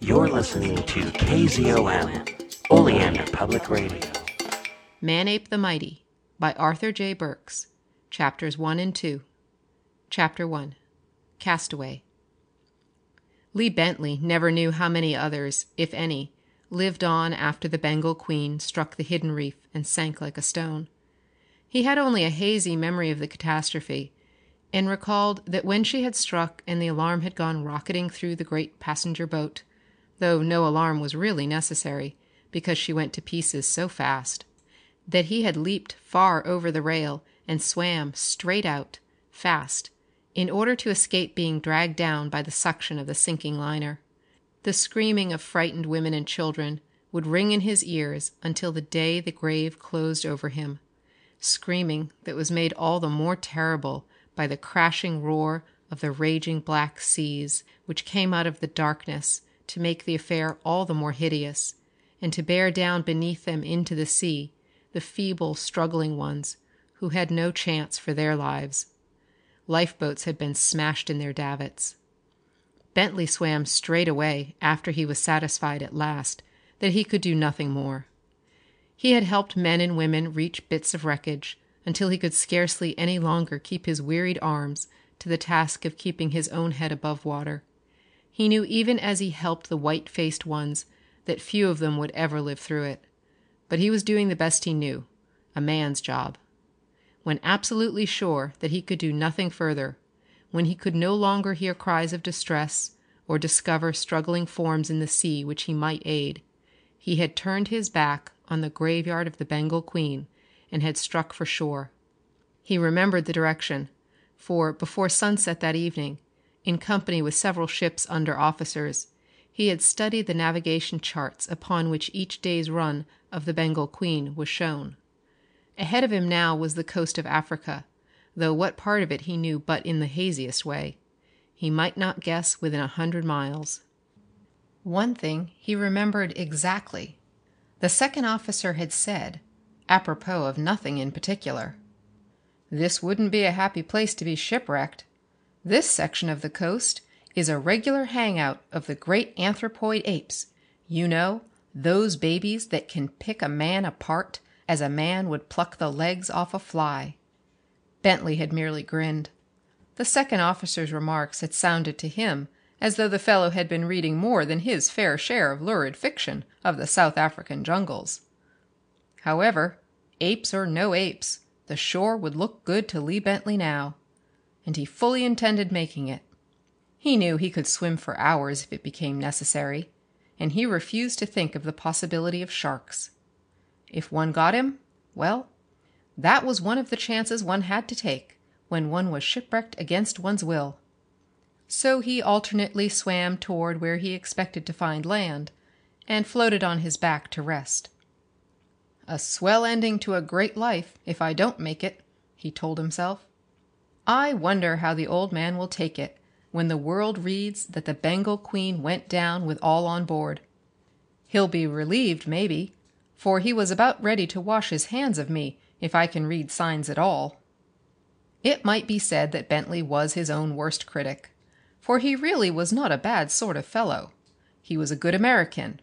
You're listening to KZOM, Oleander Public Radio. Manape the Mighty by Arthur J. Burks, Chapters 1 and 2. Chapter 1 Castaway. Lee Bentley never knew how many others, if any, lived on after the Bengal Queen struck the hidden reef and sank like a stone. He had only a hazy memory of the catastrophe, and recalled that when she had struck and the alarm had gone rocketing through the great passenger boat, though no alarm was really necessary, because she went to pieces so fast, that he had leaped far over the rail and swam straight out, fast, in order to escape being dragged down by the suction of the sinking liner. The screaming of frightened women and children would ring in his ears until the day the grave closed over him, screaming that was made all the more terrible by the crashing roar of the raging black seas which came out of the darkness to make the affair all the more hideous, and to bear down beneath them into the sea the feeble struggling ones who had no chance for their lives. Lifeboats had been smashed in their davits. Bentley swam straight away after he was satisfied at last that he could do nothing more. He had helped men and women reach bits of wreckage until he could scarcely any longer keep his wearied arms to the task of keeping his own head above water. He knew even as he helped the white faced ones that few of them would ever live through it. But he was doing the best he knew a man's job. When absolutely sure that he could do nothing further, when he could no longer hear cries of distress or discover struggling forms in the sea which he might aid, he had turned his back on the graveyard of the Bengal Queen and had struck for shore. He remembered the direction, for before sunset that evening, in company with several ship's under officers, he had studied the navigation charts upon which each day's run of the Bengal Queen was shown. Ahead of him now was the coast of Africa, though what part of it he knew but in the haziest way. He might not guess within a hundred miles. One thing he remembered exactly. The second officer had said, apropos of nothing in particular, "This wouldn't be a happy place to be shipwrecked. This section of the coast is a regular hangout of the great anthropoid apes you know, those babies that can pick a man apart as a man would pluck the legs off a fly." Bentley had merely grinned. The second officer's remarks had sounded to him as though the fellow had been reading more than his fair share of lurid fiction of the South African jungles. However, apes or no apes, the shore would look good to Lee Bentley now, and he fully intended making it. He knew he could swim for hours if it became necessary, and he refused to think of the possibility of sharks. If one got him well, that was one of the chances one had to take when one was shipwrecked against one's will. So he alternately swam toward where he expected to find land, and floated on his back to rest. "A swell ending to a great life if I don't make it," he told himself. "I wonder how the old man will take it when the world reads that the Bengal Queen went down with all on board. He'll be relieved, maybe, for he was about ready to wash his hands of me if I can read signs at all." It might be said that Bentley was his own worst critic for he really was not a bad sort of fellow. He was a good American,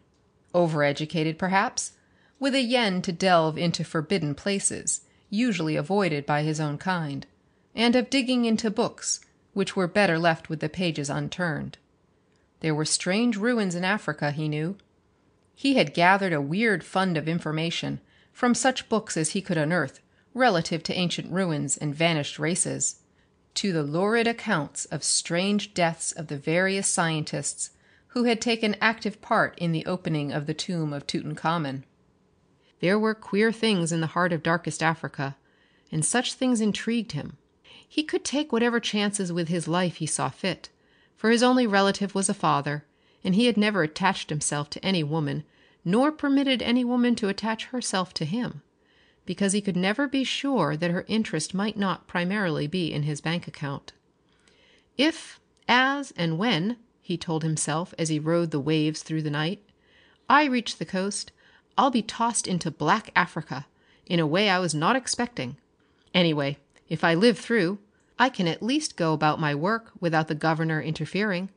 overeducated perhaps, with a yen to delve into forbidden places, usually avoided by his own kind, and of digging into books which were better left with the pages unturned. There were strange ruins in Africa, he knew. He had gathered a weird fund of information from such books as he could unearth relative to ancient ruins and vanished races to the lurid accounts of strange deaths of the various scientists who had taken active part in the opening of the tomb of Tutankhamen. There were queer things in the heart of darkest Africa, and such things intrigued him. He could take whatever chances with his life he saw fit, for his only relative was a father, and he had never attached himself to any woman, nor permitted any woman to attach herself to him because he could never be sure that her interest might not primarily be in his bank account. If, as, and when, he told himself as he rode the waves through the night, I reach the coast, I'll be tossed into black Africa in a way I was not expecting. Anyway, if I live through, I can at least go about my work without the governor interfering.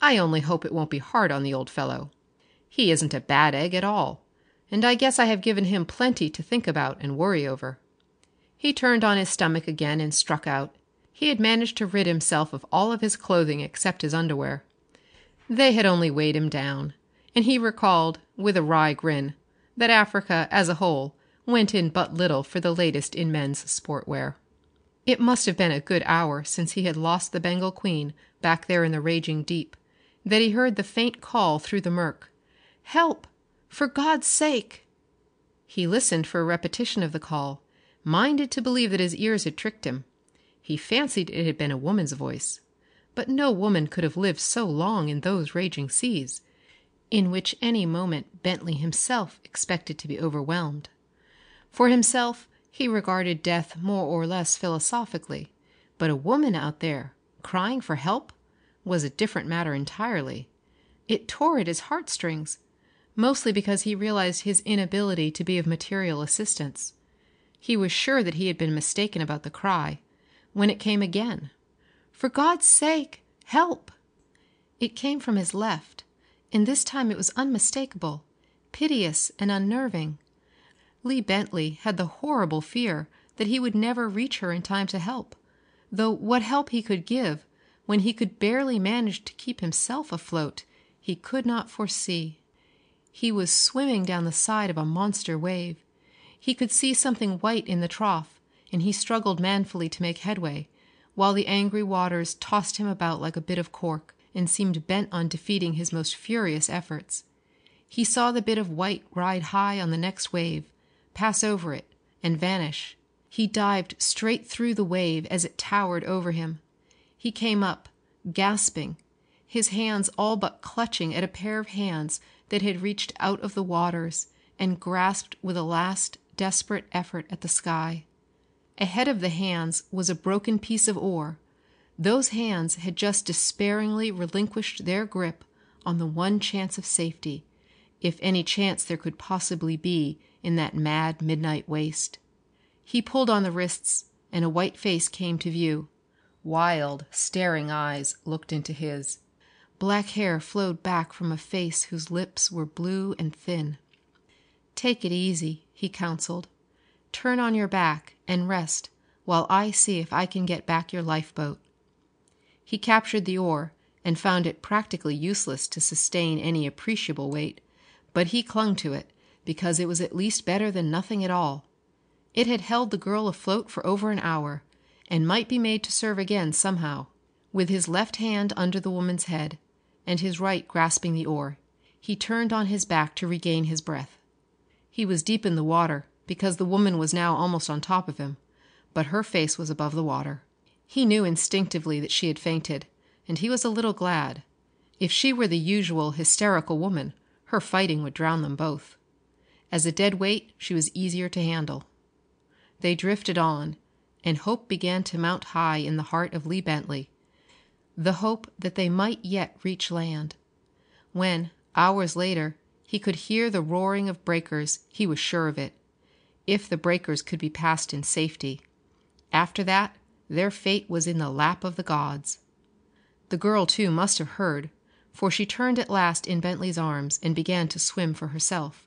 I only hope it won't be hard on the old fellow. He isn't a bad egg at all, and I guess I have given him plenty to think about and worry over." He turned on his stomach again and struck out. He had managed to rid himself of all of his clothing except his underwear. They had only weighed him down, and he recalled, with a wry grin, that Africa, as a whole, went in but little for the latest in men's sport wear. It must have been a good hour since he had lost the Bengal Queen back there in the raging deep, that he heard the faint call through the murk. "Help! For God's sake!" He listened for a repetition of the call, minded to believe that his ears had tricked him. He fancied it had been a woman's voice. But no woman could have lived so long in those raging seas, in which any moment Bentley himself expected to be overwhelmed. For himself he regarded death more or less philosophically, but a woman out there, crying for help, was a different matter entirely. It tore at his heartstrings, mostly because he realized his inability to be of material assistance. He was sure that he had been mistaken about the cry, when it came again. For God's sake, help! It came from his left, and this time it was unmistakable, piteous and unnerving. Lee Bentley had the horrible fear that he would never reach her in time to help, though what help he could give, when he could barely manage to keep himself afloat, he could not foresee. He was swimming down the side of a monster wave. He could see something white in the trough, and he struggled manfully to make headway, while the angry waters tossed him about like a bit of cork, and seemed bent on defeating his most furious efforts. He saw the bit of white ride high on the next wave, pass over it, and vanish. He dived straight through the wave as it towered over him. He came up, gasping, his hands all but clutching at a pair of hands that had reached out of the waters and grasped with a last desperate effort at the sky. Ahead of the hands was a broken piece of oar. Those hands had just despairingly relinquished their grip on the one chance of safety, if any chance there could possibly be in that mad midnight waste. He pulled on the wrists, and a white face came to view. Wild, staring eyes looked into his. Black hair flowed back from a face whose lips were blue and thin. "Take it easy," he counseled. "Turn on your back and rest while I see if I can get back your lifeboat." He captured the oar and found it practically useless to sustain any appreciable weight, but he clung to it because it was at least better than nothing at all. It had held the girl afloat for over an hour, and might be made to serve again somehow. With his left hand under the woman's head, and his right grasping the oar, he turned on his back to regain his breath. He was deep in the water, because the woman was now almost on top of him, but her face was above the water. He knew instinctively that she had fainted, and he was a little glad. If she were the usual hysterical woman, her fighting would drown them both. As a dead weight she was easier to handle. They drifted on, and hope began to mount high in the heart of Lee Bentley the hope that they might yet reach land. When, hours later, he could hear the roaring of breakers he was sure of it, if the breakers could be passed in safety. After that their fate was in the lap of the gods. The girl, too, must have heard, for she turned at last in Bentley's arms and began to swim for herself.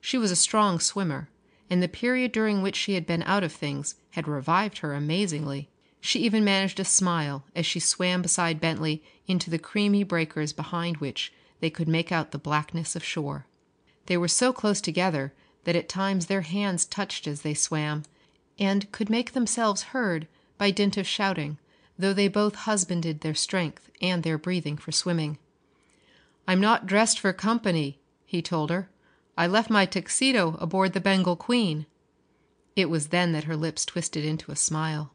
She was a strong swimmer, and the period during which she had been out of things had revived her amazingly. She even managed a smile as she swam beside Bentley into the creamy breakers behind which they could make out the blackness of shore. They were so close together that at times their hands touched as they swam, and could make themselves heard by dint of shouting, though they both husbanded their strength and their breathing for swimming. "I'm not dressed for company," he told her. I left my tuxedo aboard the Bengal Queen." It was then that her lips twisted into a smile.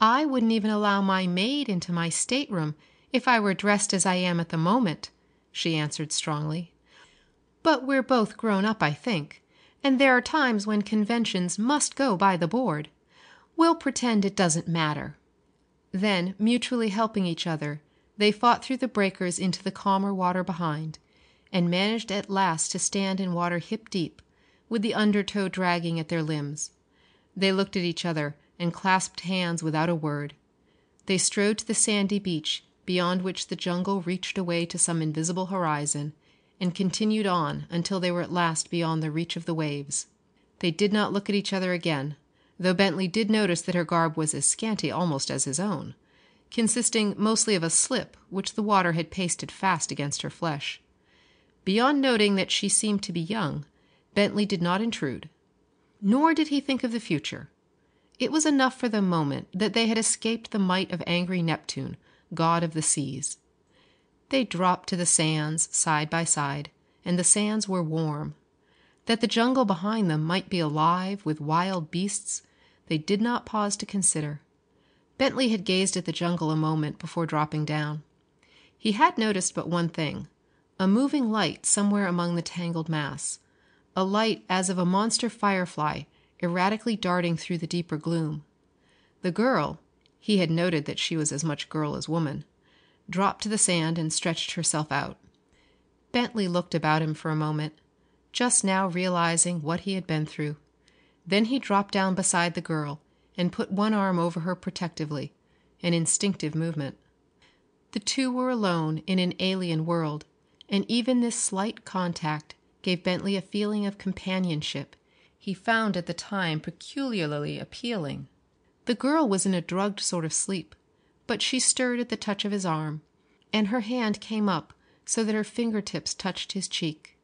"I wouldn't even allow my maid into my stateroom if I were dressed as I am at the moment," she answered strongly. "But we're both grown up, I think, and there are times when conventions must go by the board. We'll pretend it doesn't matter." Then, mutually helping each other, they fought through the breakers into the calmer water behind and managed at last to stand in water hip deep, with the undertow dragging at their limbs. They looked at each other and clasped hands without a word. They strode to the sandy beach beyond which the jungle reached away to some invisible horizon, and continued on until they were at last beyond the reach of the waves. They did not look at each other again, though Bentley did notice that her garb was as scanty almost as his own, consisting mostly of a slip which the water had pasted fast against her flesh. Beyond noting that she seemed to be young, Bentley did not intrude. Nor did he think of the future. It was enough for the moment that they had escaped the might of angry Neptune, god of the seas. They dropped to the sands side by side, and the sands were warm. That the jungle behind them might be alive with wild beasts they did not pause to consider. Bentley had gazed at the jungle a moment before dropping down. He had noticed but one thing a moving light somewhere among the tangled mass, a light as of a monster firefly erratically darting through the deeper gloom. The girl he had noted that she was as much girl as woman dropped to the sand and stretched herself out. Bentley looked about him for a moment, just now realizing what he had been through. Then he dropped down beside the girl and put one arm over her protectively, an instinctive movement. The two were alone in an alien world, and even this slight contact gave Bentley a feeling of companionship he found at the time peculiarly appealing. The girl was in a drugged sort of sleep, but she stirred at the touch of his arm, and her hand came up so that her finger tips touched his cheek.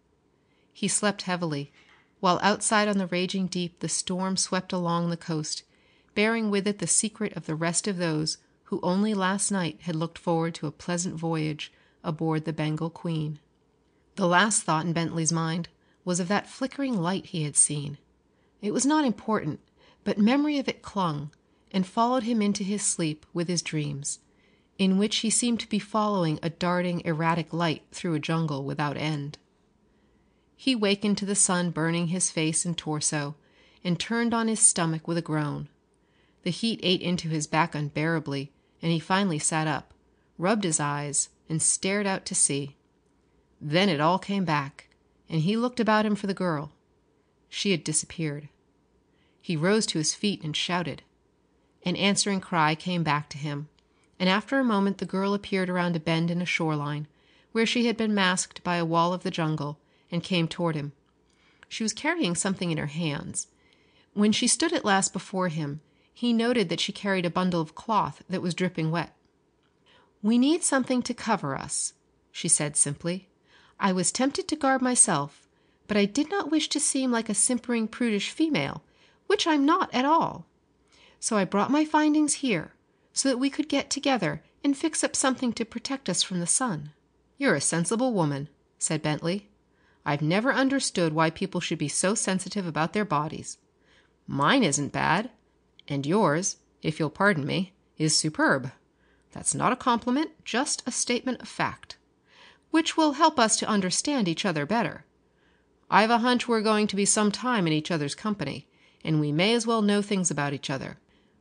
He slept heavily, while outside on the raging deep the storm swept along the coast, bearing with it the secret of the rest of those who only last night had looked forward to a pleasant voyage aboard the Bengal Queen. The last thought in Bentley's mind was of that flickering light he had seen. It was not important, but memory of it clung and followed him into his sleep with his dreams, in which he seemed to be following a darting erratic light through a jungle without end. He wakened to the sun burning his face and torso, and turned on his stomach with a groan. The heat ate into his back unbearably, and he finally sat up, rubbed his eyes, and stared out to sea. Then it all came back, and he looked about him for the girl. She had disappeared. He rose to his feet and shouted. An answering cry came back to him, and after a moment the girl appeared around a bend in a shoreline, where she had been masked by a wall of the jungle, and came toward him. She was carrying something in her hands. When she stood at last before him, he noted that she carried a bundle of cloth that was dripping wet. "We need something to cover us," she said simply. I was tempted to garb myself, but I did not wish to seem like a simpering prudish female, which I'm not at all. So I brought my findings here, so that we could get together and fix up something to protect us from the sun." "You're a sensible woman," said Bentley. "I've never understood why people should be so sensitive about their bodies. Mine isn't bad, and yours, if you'll pardon me, is superb. That's not a compliment, just a statement of fact which will help us to understand each other better. I've a hunch we're going to be some time in each other's company, and we may as well know things about each other.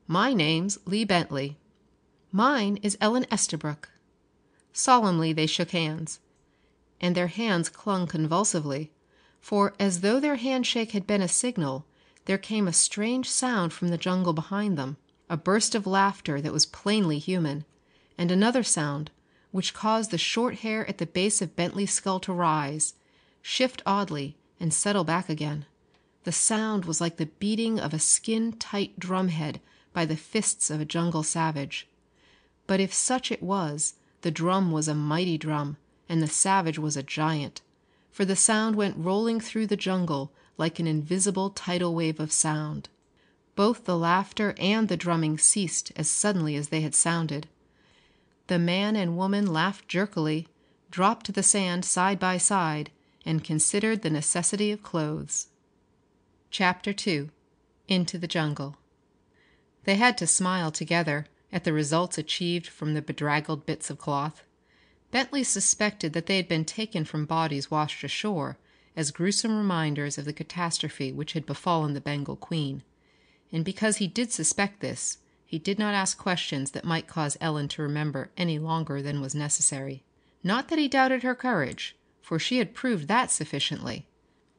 My name's Lee Bentley. Mine is Ellen Estabrook." Solemnly they shook hands, and their hands clung convulsively, for as though their handshake had been a signal, there came a strange sound from the jungle behind them, a burst of laughter that was plainly human, and another sound which caused the short hair at the base of Bentley's skull to rise, shift oddly, and settle back again. The sound was like the beating of a skin tight drumhead by the fists of a jungle savage. But if such it was, the drum was a mighty drum, and the savage was a giant, for the sound went rolling through the jungle like an invisible tidal wave of sound. Both the laughter and the drumming ceased as suddenly as they had sounded. The man and woman laughed jerkily, dropped to the sand side by side, and considered the necessity of clothes. Chapter 2 Into the Jungle They had to smile together at the results achieved from the bedraggled bits of cloth. Bentley suspected that they had been taken from bodies washed ashore as gruesome reminders of the catastrophe which had befallen the Bengal Queen, and because he did suspect this he did not ask questions that might cause Ellen to remember any longer than was necessary. Not that he doubted her courage, for she had proved that sufficiently.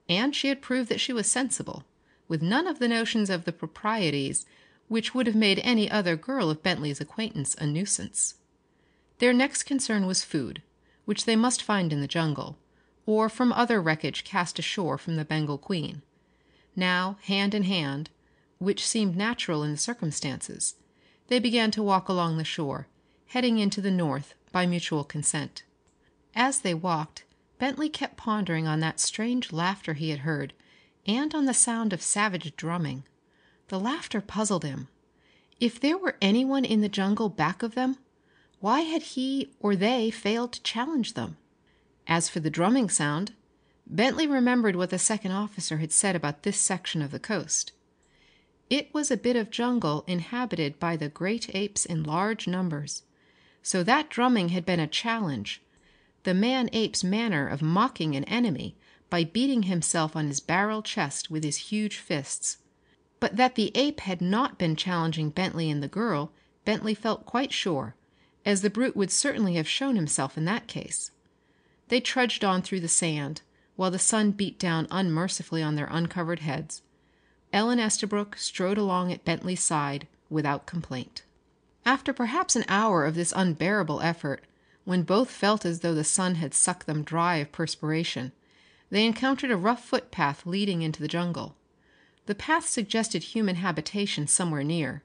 And she had proved that she was sensible, with none of the notions of the proprieties which would have made any other girl of Bentley's acquaintance a nuisance. Their next concern was food, which they must find in the jungle, or from other wreckage cast ashore from the Bengal Queen. Now, hand in hand, which seemed natural in the circumstances, they began to walk along the shore, heading into the north by mutual consent. As they walked, Bentley kept pondering on that strange laughter he had heard and on the sound of savage drumming. The laughter puzzled him. If there were anyone in the jungle back of them, why had he or they failed to challenge them? As for the drumming sound, Bentley remembered what the second officer had said about this section of the coast. It was a bit of jungle inhabited by the great apes in large numbers. So that drumming had been a challenge, the man ape's manner of mocking an enemy by beating himself on his barrel chest with his huge fists. But that the ape had not been challenging Bentley and the girl Bentley felt quite sure, as the brute would certainly have shown himself in that case. They trudged on through the sand, while the sun beat down unmercifully on their uncovered heads. Ellen Estabrook strode along at Bentley's side without complaint. After perhaps an hour of this unbearable effort, when both felt as though the sun had sucked them dry of perspiration, they encountered a rough footpath leading into the jungle. The path suggested human habitation somewhere near.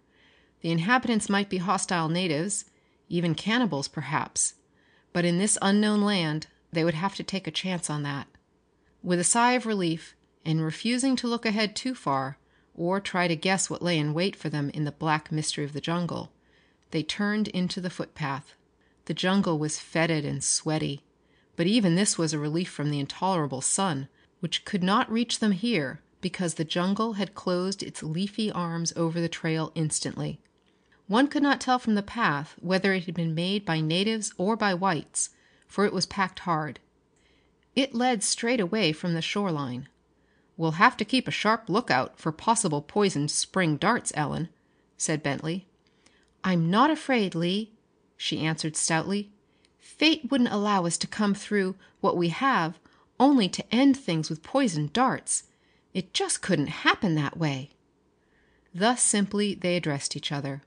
The inhabitants might be hostile natives, even cannibals perhaps, but in this unknown land they would have to take a chance on that. With a sigh of relief, and refusing to look ahead too far, or try to guess what lay in wait for them in the black mystery of the jungle, they turned into the footpath. The jungle was fetid and sweaty, but even this was a relief from the intolerable sun, which could not reach them here because the jungle had closed its leafy arms over the trail instantly. One could not tell from the path whether it had been made by natives or by whites, for it was packed hard. It led straight away from the shore line. "We'll have to keep a sharp lookout for possible poisoned spring darts, Ellen," said Bentley. "I'm not afraid, Lee," she answered stoutly. "Fate wouldn't allow us to come through what we have only to end things with poisoned darts. It just couldn't happen that way." Thus simply they addressed each other.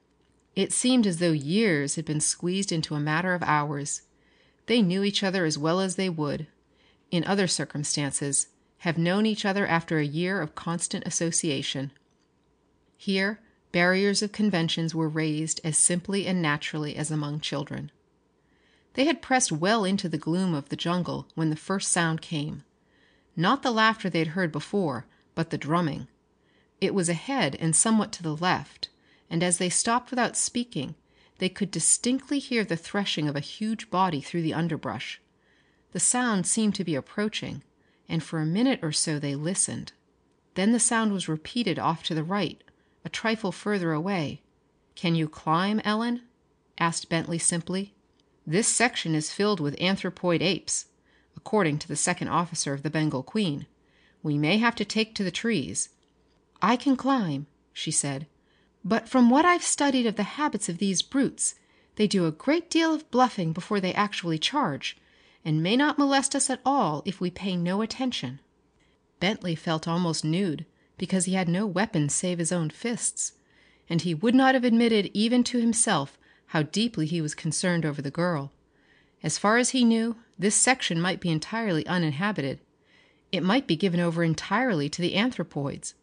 It seemed as though years had been squeezed into a matter of hours. They knew each other as well as they would, in other circumstances, have known each other after a year of constant association. Here barriers of conventions were raised as simply and naturally as among children. They had pressed well into the gloom of the jungle when the first sound came. Not the laughter they had heard before, but the drumming. It was ahead and somewhat to the left, and as they stopped without speaking they could distinctly hear the threshing of a huge body through the underbrush. The sound seemed to be approaching, and for a minute or so they listened. Then the sound was repeated off to the right, a trifle further away. "Can you climb, Ellen?" asked Bentley simply. "This section is filled with anthropoid apes, according to the second officer of the Bengal Queen. We may have to take to the trees." "I can climb," she said. But from what I've studied of the habits of these brutes, they do a great deal of bluffing before they actually charge, and may not molest us at all if we pay no attention. Bentley felt almost nude because he had no weapons save his own fists, and he would not have admitted even to himself how deeply he was concerned over the girl. As far as he knew, this section might be entirely uninhabited. It might be given over entirely to the anthropoids.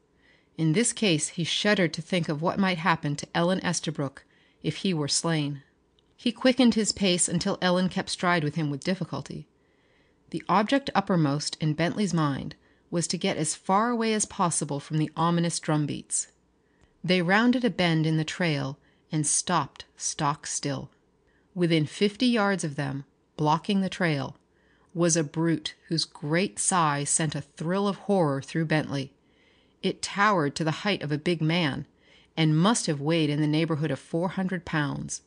In this case he shuddered to think of what might happen to Ellen Estabrook if he were slain. He quickened his pace until Ellen kept stride with him with difficulty. The object uppermost in Bentley's mind was to get as far away as possible from the ominous drumbeats. They rounded a bend in the trail and stopped stock still. Within fifty yards of them, blocking the trail, was a brute whose great size sent a thrill of horror through Bentley. It towered to the height of a big man, and must have weighed in the neighborhood of four hundred pounds.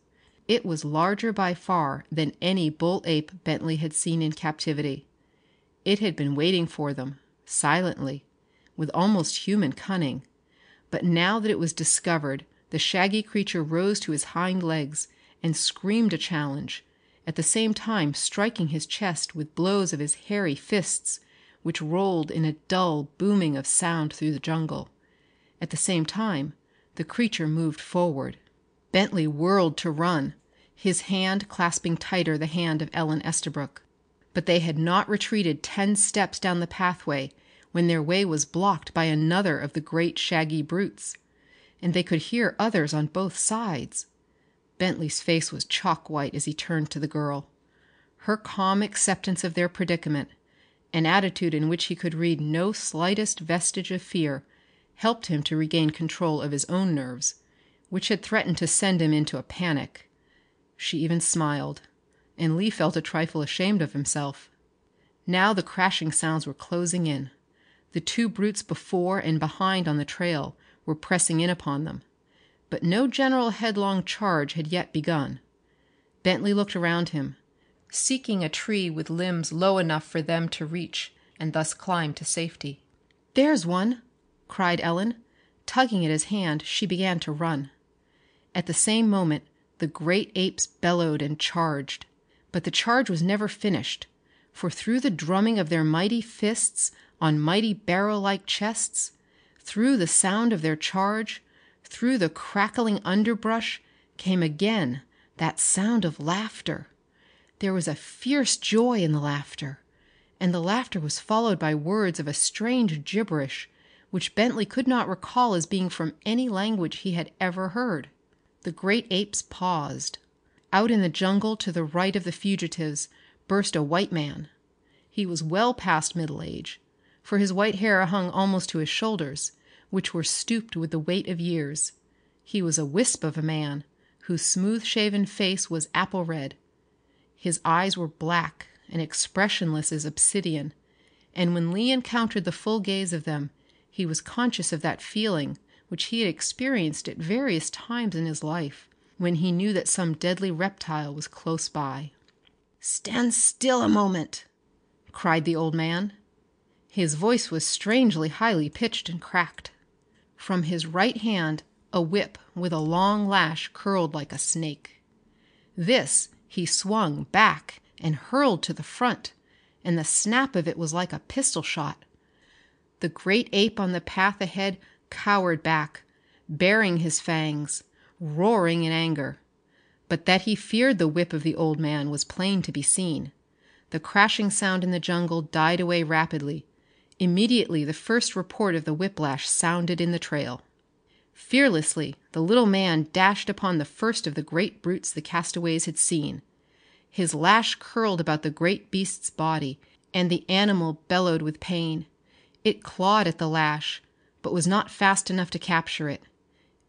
It was larger by far than any bull ape Bentley had seen in captivity. It had been waiting for them, silently, with almost human cunning. But now that it was discovered the shaggy creature rose to his hind legs and screamed a challenge, at the same time striking his chest with blows of his hairy fists which rolled in a dull booming of sound through the jungle. At the same time the creature moved forward. Bentley whirled to run, his hand clasping tighter the hand of Ellen Estabrook. But they had not retreated ten steps down the pathway when their way was blocked by another of the great shaggy brutes. And they could hear others on both sides. Bentley's face was chalk white as he turned to the girl. Her calm acceptance of their predicament, an attitude in which he could read no slightest vestige of fear, helped him to regain control of his own nerves, which had threatened to send him into a panic. She even smiled, and Lee felt a trifle ashamed of himself. Now the crashing sounds were closing in. The two brutes before and behind on the trail were pressing in upon them. But no general headlong charge had yet begun. Bentley looked around him, seeking a tree with limbs low enough for them to reach and thus climb to safety. "There's one!" cried Ellen. Tugging at his hand she began to run. At the same moment the great apes bellowed and charged. But the charge was never finished, for through the drumming of their mighty fists on mighty barrel like chests, through the sound of their charge, through the crackling underbrush came again that sound of laughter. There was a fierce joy in the laughter, and the laughter was followed by words of a strange gibberish which Bentley could not recall as being from any language he had ever heard. The great apes paused. Out in the jungle to the right of the fugitives burst a white man. He was well past middle age, for his white hair hung almost to his shoulders, which were stooped with the weight of years. He was a wisp of a man, whose smooth shaven face was apple red. His eyes were black and expressionless as obsidian, and when Lee encountered the full gaze of them he was conscious of that feeling which he had experienced at various times in his life when he knew that some deadly reptile was close by. "Stand still a moment!" cried the old man. His voice was strangely highly pitched and cracked. From his right hand a whip with a long lash curled like a snake. This he swung back and hurled to the front, and the snap of it was like a pistol shot. The great ape on the path ahead cowered back, baring his fangs, roaring in anger. But that he feared the whip of the old man was plain to be seen. The crashing sound in the jungle died away rapidly. Immediately the first report of the whiplash sounded in the trail. Fearlessly the little man dashed upon the first of the great brutes the castaways had seen. His lash curled about the great beast's body, and the animal bellowed with pain. It clawed at the lash, but was not fast enough to capture it.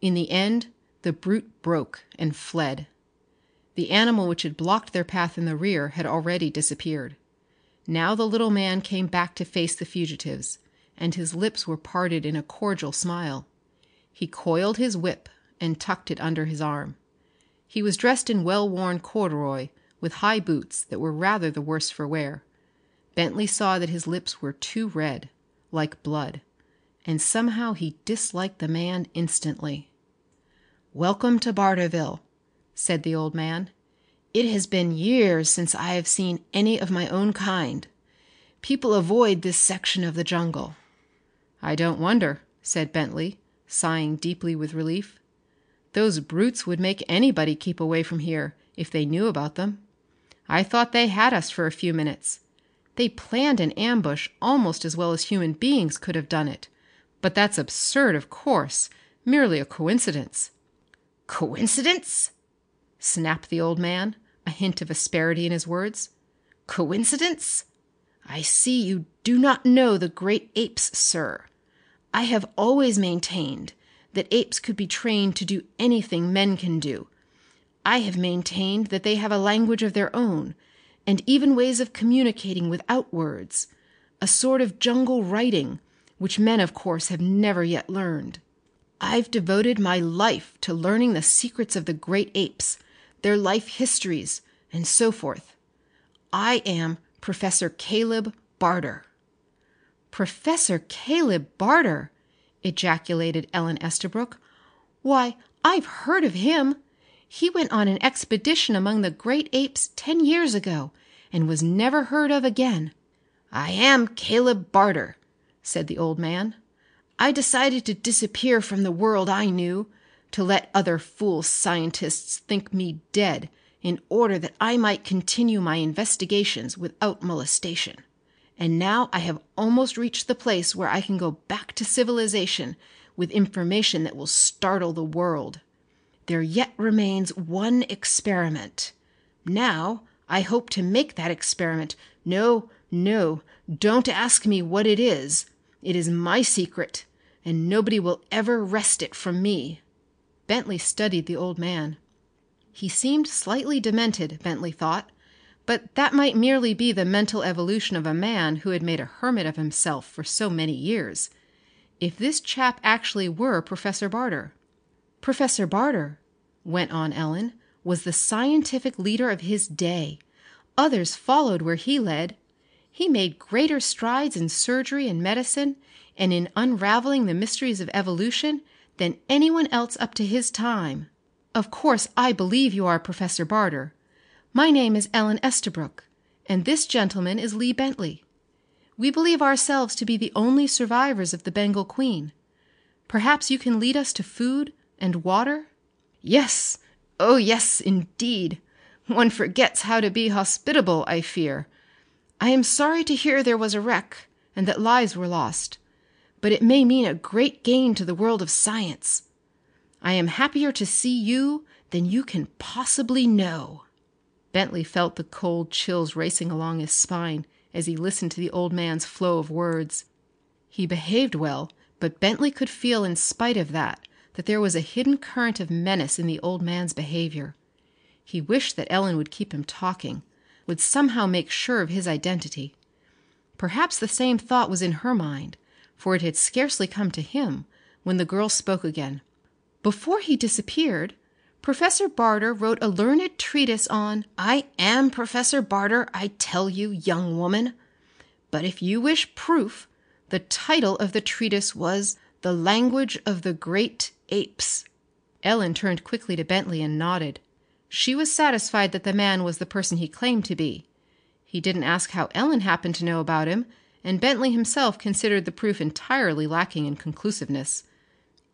In the end the brute broke and fled. The animal which had blocked their path in the rear had already disappeared. Now the little man came back to face the fugitives, and his lips were parted in a cordial smile. He coiled his whip and tucked it under his arm. He was dressed in well worn corduroy, with high boots that were rather the worse for wear. Bentley saw that his lips were too red, like blood, and somehow he disliked the man instantly. "Welcome to Barterville," said the old man. "It has been years since I have seen any of my own kind. People avoid this section of the jungle." "I don't wonder," said Bentley sighing deeply with relief. "Those brutes would make anybody keep away from here if they knew about them. I thought they had us for a few minutes. They planned an ambush almost as well as human beings could have done it. But that's absurd, of course merely a coincidence." "Coincidence?" snapped the old man, a hint of asperity in his words. "Coincidence? I see you do not know the great apes, sir. I have always maintained that apes could be trained to do anything men can do. I have maintained that they have a language of their own, and even ways of communicating without words, a sort of jungle writing, which men of course have never yet learned. I've devoted my life to learning the secrets of the great apes, their life histories, and so forth. I am Professor Caleb Barter. "Professor Caleb Barter!" ejaculated Ellen Estabrook. "Why, I've heard of him. He went on an expedition among the great apes ten years ago and was never heard of again." "I am Caleb Barter," said the old man. "I decided to disappear from the world I knew, to let other fool scientists think me dead in order that I might continue my investigations without molestation. And now I have almost reached the place where I can go back to civilization with information that will startle the world. There yet remains one experiment. Now I hope to make that experiment. No, no, don't ask me what it is. It is my secret, and nobody will ever wrest it from me." Bentley studied the old man. He seemed slightly demented, Bentley thought, but that might merely be the mental evolution of a man who had made a hermit of himself for so many years. If this chap actually were Professor Barter Professor Barter, went on Ellen, was the scientific leader of his day. Others followed where he led. He made greater strides in surgery and medicine and in unraveling the mysteries of evolution than anyone else up to his time. Of course I believe you are Professor Barter. My name is Ellen Estabrook, and this gentleman is Lee Bentley. We believe ourselves to be the only survivors of the Bengal Queen. Perhaps you can lead us to food and water?" "Yes, oh yes, indeed. One forgets how to be hospitable, I fear. I am sorry to hear there was a wreck, and that lives were lost but it may mean a great gain to the world of science. I am happier to see you than you can possibly know." Bentley felt the cold chills racing along his spine as he listened to the old man's flow of words. He behaved well, but Bentley could feel in spite of that that there was a hidden current of menace in the old man's behavior. He wished that Ellen would keep him talking, would somehow make sure of his identity. Perhaps the same thought was in her mind, for it had scarcely come to him when the girl spoke again. "Before he disappeared, Professor Barter wrote a learned treatise on "I am Professor Barter, I tell you, young woman. But if you wish proof, the title of the treatise was 'The Language of the Great Apes.'" Ellen turned quickly to Bentley and nodded. She was satisfied that the man was the person he claimed to be. He didn't ask how Ellen happened to know about him and Bentley himself considered the proof entirely lacking in conclusiveness.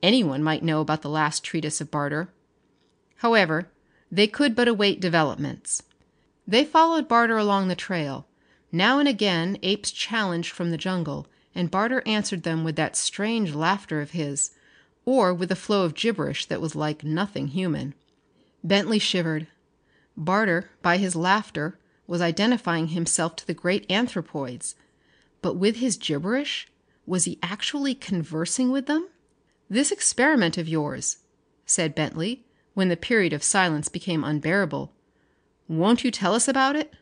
Anyone might know about the last treatise of Barter. However, they could but await developments. They followed Barter along the trail. Now and again apes challenged from the jungle, and Barter answered them with that strange laughter of his, or with a flow of gibberish that was like nothing human. Bentley shivered. Barter, by his laughter, was identifying himself to the great anthropoids but with his gibberish was he actually conversing with them? "This experiment of yours," said Bentley, when the period of silence became unbearable. "Won't you tell us about it?"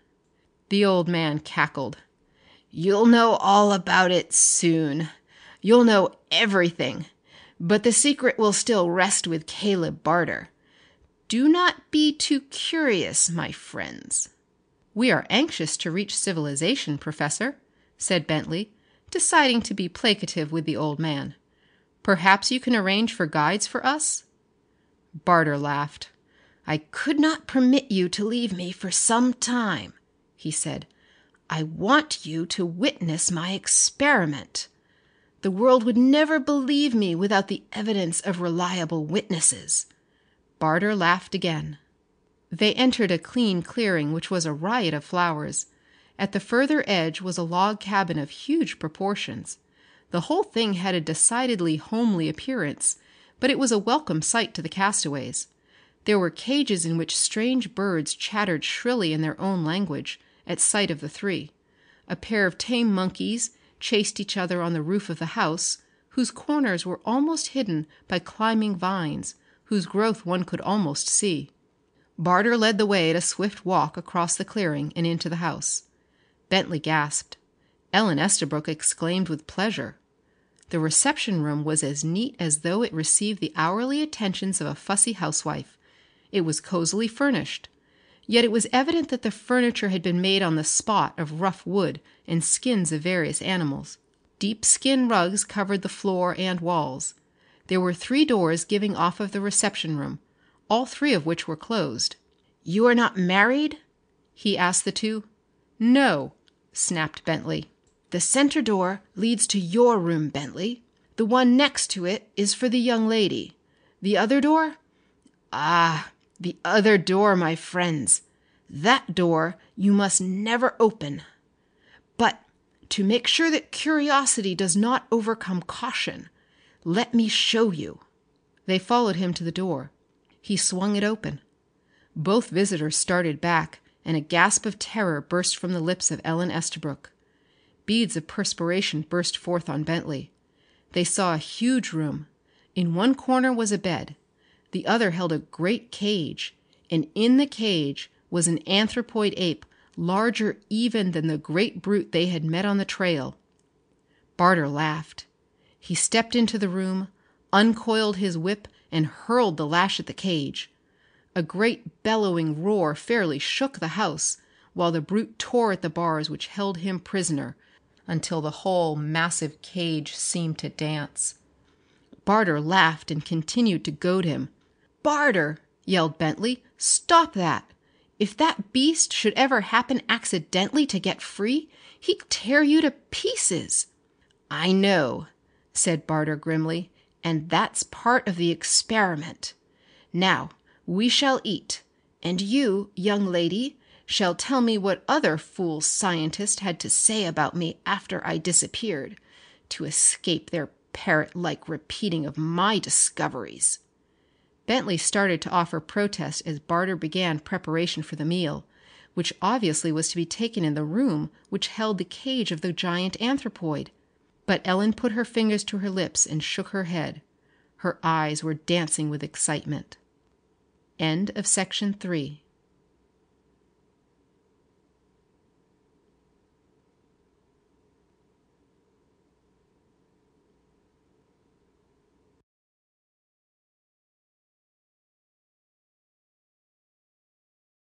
The old man cackled. "You'll know all about it soon. You'll know everything. But the secret will still rest with Caleb Barter. Do not be too curious, my friends." "We are anxious to reach civilization, Professor said Bentley, deciding to be placative with the old man. "Perhaps you can arrange for guides for us?" Barter laughed. "I could not permit you to leave me for some time," he said. "I want you to witness my experiment. The world would never believe me without the evidence of reliable witnesses." Barter laughed again. They entered a clean clearing which was a riot of flowers. At the further edge was a log cabin of huge proportions. The whole thing had a decidedly homely appearance, but it was a welcome sight to the castaways. There were cages in which strange birds chattered shrilly in their own language at sight of the three. A pair of tame monkeys chased each other on the roof of the house, whose corners were almost hidden by climbing vines whose growth one could almost see. Barter led the way at a swift walk across the clearing and into the house. Bentley gasped. Ellen Estabrook exclaimed with pleasure. The reception room was as neat as though it received the hourly attentions of a fussy housewife. It was cosily furnished. Yet it was evident that the furniture had been made on the spot of rough wood and skins of various animals. Deep skin rugs covered the floor and walls. There were three doors giving off of the reception room, all three of which were closed. "You are not married?" he asked the two. "No," snapped Bentley. "The center door leads to your room, Bentley. The one next to it is for the young lady. The other door ah, The other door, my friends. That door you must never open. But to make sure that curiosity does not overcome caution, let me show you." They followed him to the door. He swung it open. Both visitors started back and a gasp of terror burst from the lips of Ellen Estabrook. Beads of perspiration burst forth on Bentley. They saw a huge room. In one corner was a bed. The other held a great cage, and in the cage was an anthropoid ape larger even than the great brute they had met on the trail. Barter laughed. He stepped into the room, uncoiled his whip and hurled the lash at the cage. A great bellowing roar fairly shook the house, while the brute tore at the bars which held him prisoner until the whole massive cage seemed to dance. Barter laughed and continued to goad him. "Barter!" yelled Bentley. "Stop that! If that beast should ever happen accidentally to get free, he'd tear you to pieces." "I know," said Barter grimly, "and that's part of the experiment. Now we shall eat, and you, young lady, shall tell me what other fool scientists had to say about me after I disappeared, to escape their parrot like repeating of my discoveries." Bentley started to offer protest as Barter began preparation for the meal, which obviously was to be taken in the room which held the cage of the giant anthropoid. But Ellen put her fingers to her lips and shook her head. Her eyes were dancing with excitement. End of section 3